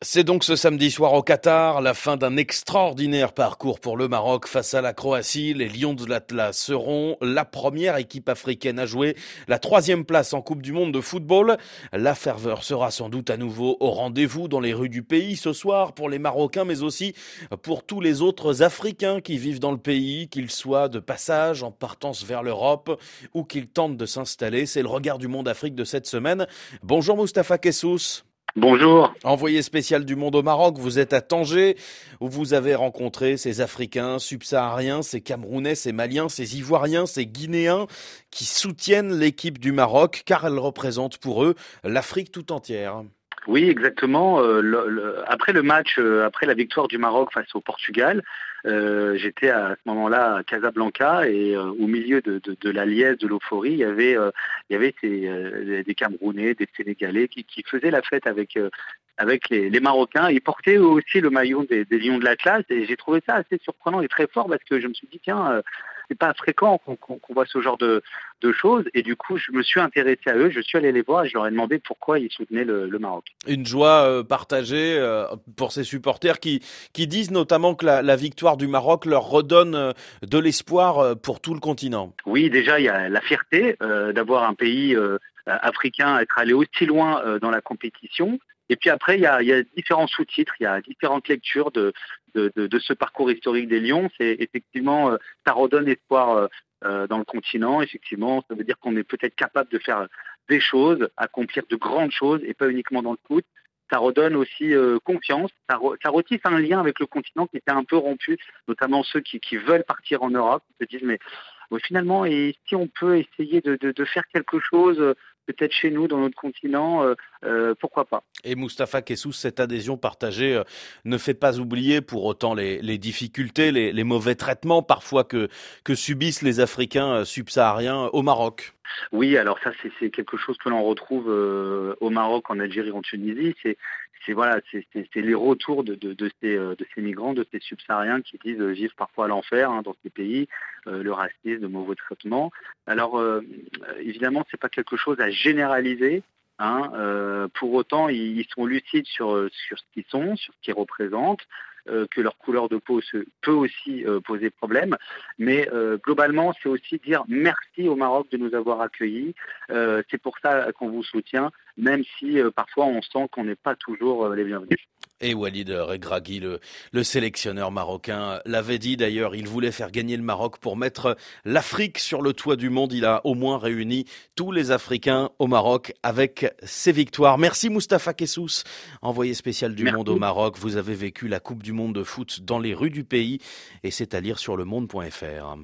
C'est donc ce samedi soir au Qatar, la fin d'un extraordinaire parcours pour le Maroc face à la Croatie. Les Lions de l'Atlas seront la première équipe africaine à jouer la troisième place en Coupe du Monde de football. La ferveur sera sans doute à nouveau au rendez-vous dans les rues du pays ce soir pour les Marocains, mais aussi pour tous les autres Africains qui vivent dans le pays, qu'ils soient de passage en partance vers l'Europe ou qu'ils tentent de s'installer. C'est le regard du monde Afrique de cette semaine. Bonjour Mustapha Kessous. Bonjour. Envoyé spécial du monde au Maroc, vous êtes à Tanger, où vous avez rencontré ces Africains subsahariens, ces Camerounais, ces Maliens, ces Ivoiriens, ces Guinéens, qui soutiennent l'équipe du Maroc, car elle représente pour eux l'Afrique tout entière. Oui, exactement. Euh, après le match, euh, après la victoire du Maroc face au Portugal, euh, j'étais à ce moment-là à Casablanca et au milieu de, la liesse, de l'euphorie, il y avait, des Camerounais, des Sénégalais qui, faisaient la fête avec avec les, Marocains. Ils portaient aussi le maillot des, des Lions de l'Atlas et j'ai trouvé ça assez surprenant et très fort parce que je me suis dit tiens c'est pas fréquent qu'on voit ce genre de, choses. Et du coup, je me suis intéressé à eux, je suis allé les voir et je leur ai demandé pourquoi ils soutenaient le, Maroc. Une joie euh, partagée euh, pour ces supporters qui, qui disent notamment que la, victoire du Maroc leur redonne euh, de l'espoir pour tout le continent. Oui, déjà, il y a la fierté d'avoir un pays africain être allé aussi loin dans la compétition. Et puis après, il y a, différents sous-titres, il y a différentes lectures de, ce parcours historique des Lions. C'est effectivement, euh, ça redonne espoir euh, euh, dans le continent. Effectivement, ça veut dire qu'on est peut-être capable de faire des choses, accomplir de grandes choses, et pas uniquement dans le foot. Ça redonne aussi confiance, ça, retisse un lien avec le continent qui était un peu rompu, notamment ceux qui, veulent partir en Europe, se disent mais finalement, et si on peut essayer de, faire quelque chose peut-être chez nous, dans notre continent, euh, euh, pourquoi pas. Et Mustapha Kessous, cette adhésion partagée euh, ne fait pas oublier pour autant les, difficultés, les, mauvais traitements parfois que subissent les Africains subsahariens au Maroc. Oui, alors ça c'est quelque chose que l'on retrouve au Maroc, en Algérie, en Tunisie. C'est voilà, les retours de, de, ces, migrants, de ces subsahariens qui disent vivre parfois à l'enfer hein, dans ces pays, le racisme, le mauvais traitement. Alors évidemment, c'est pas quelque chose à généraliser. Hein, euh, pour autant, ils, sont lucides sur, sur ce qu'ils sont, sur ce qu'ils représentent, euh, que leur couleur de peau peut aussi euh, poser problème. Mais globalement, c'est aussi dire merci au Maroc de nous avoir accueillis. c'est pour ça qu'on vous soutient, même si parfois on sent qu'on n'est pas toujours les bienvenus. Et Walid Regragui, le, le sélectionneur marocain, l'avait dit d'ailleurs, il voulait faire gagner le Maroc pour mettre l'Afrique sur le toit du monde. Il a au moins réuni tous les Africains au Maroc avec ses victoires. Merci Mustapha Kessous, envoyé spécial du monde au Maroc. Vous avez vécu la Coupe du monde de foot dans les rues du pays et c'est à lire sur le monde.fr.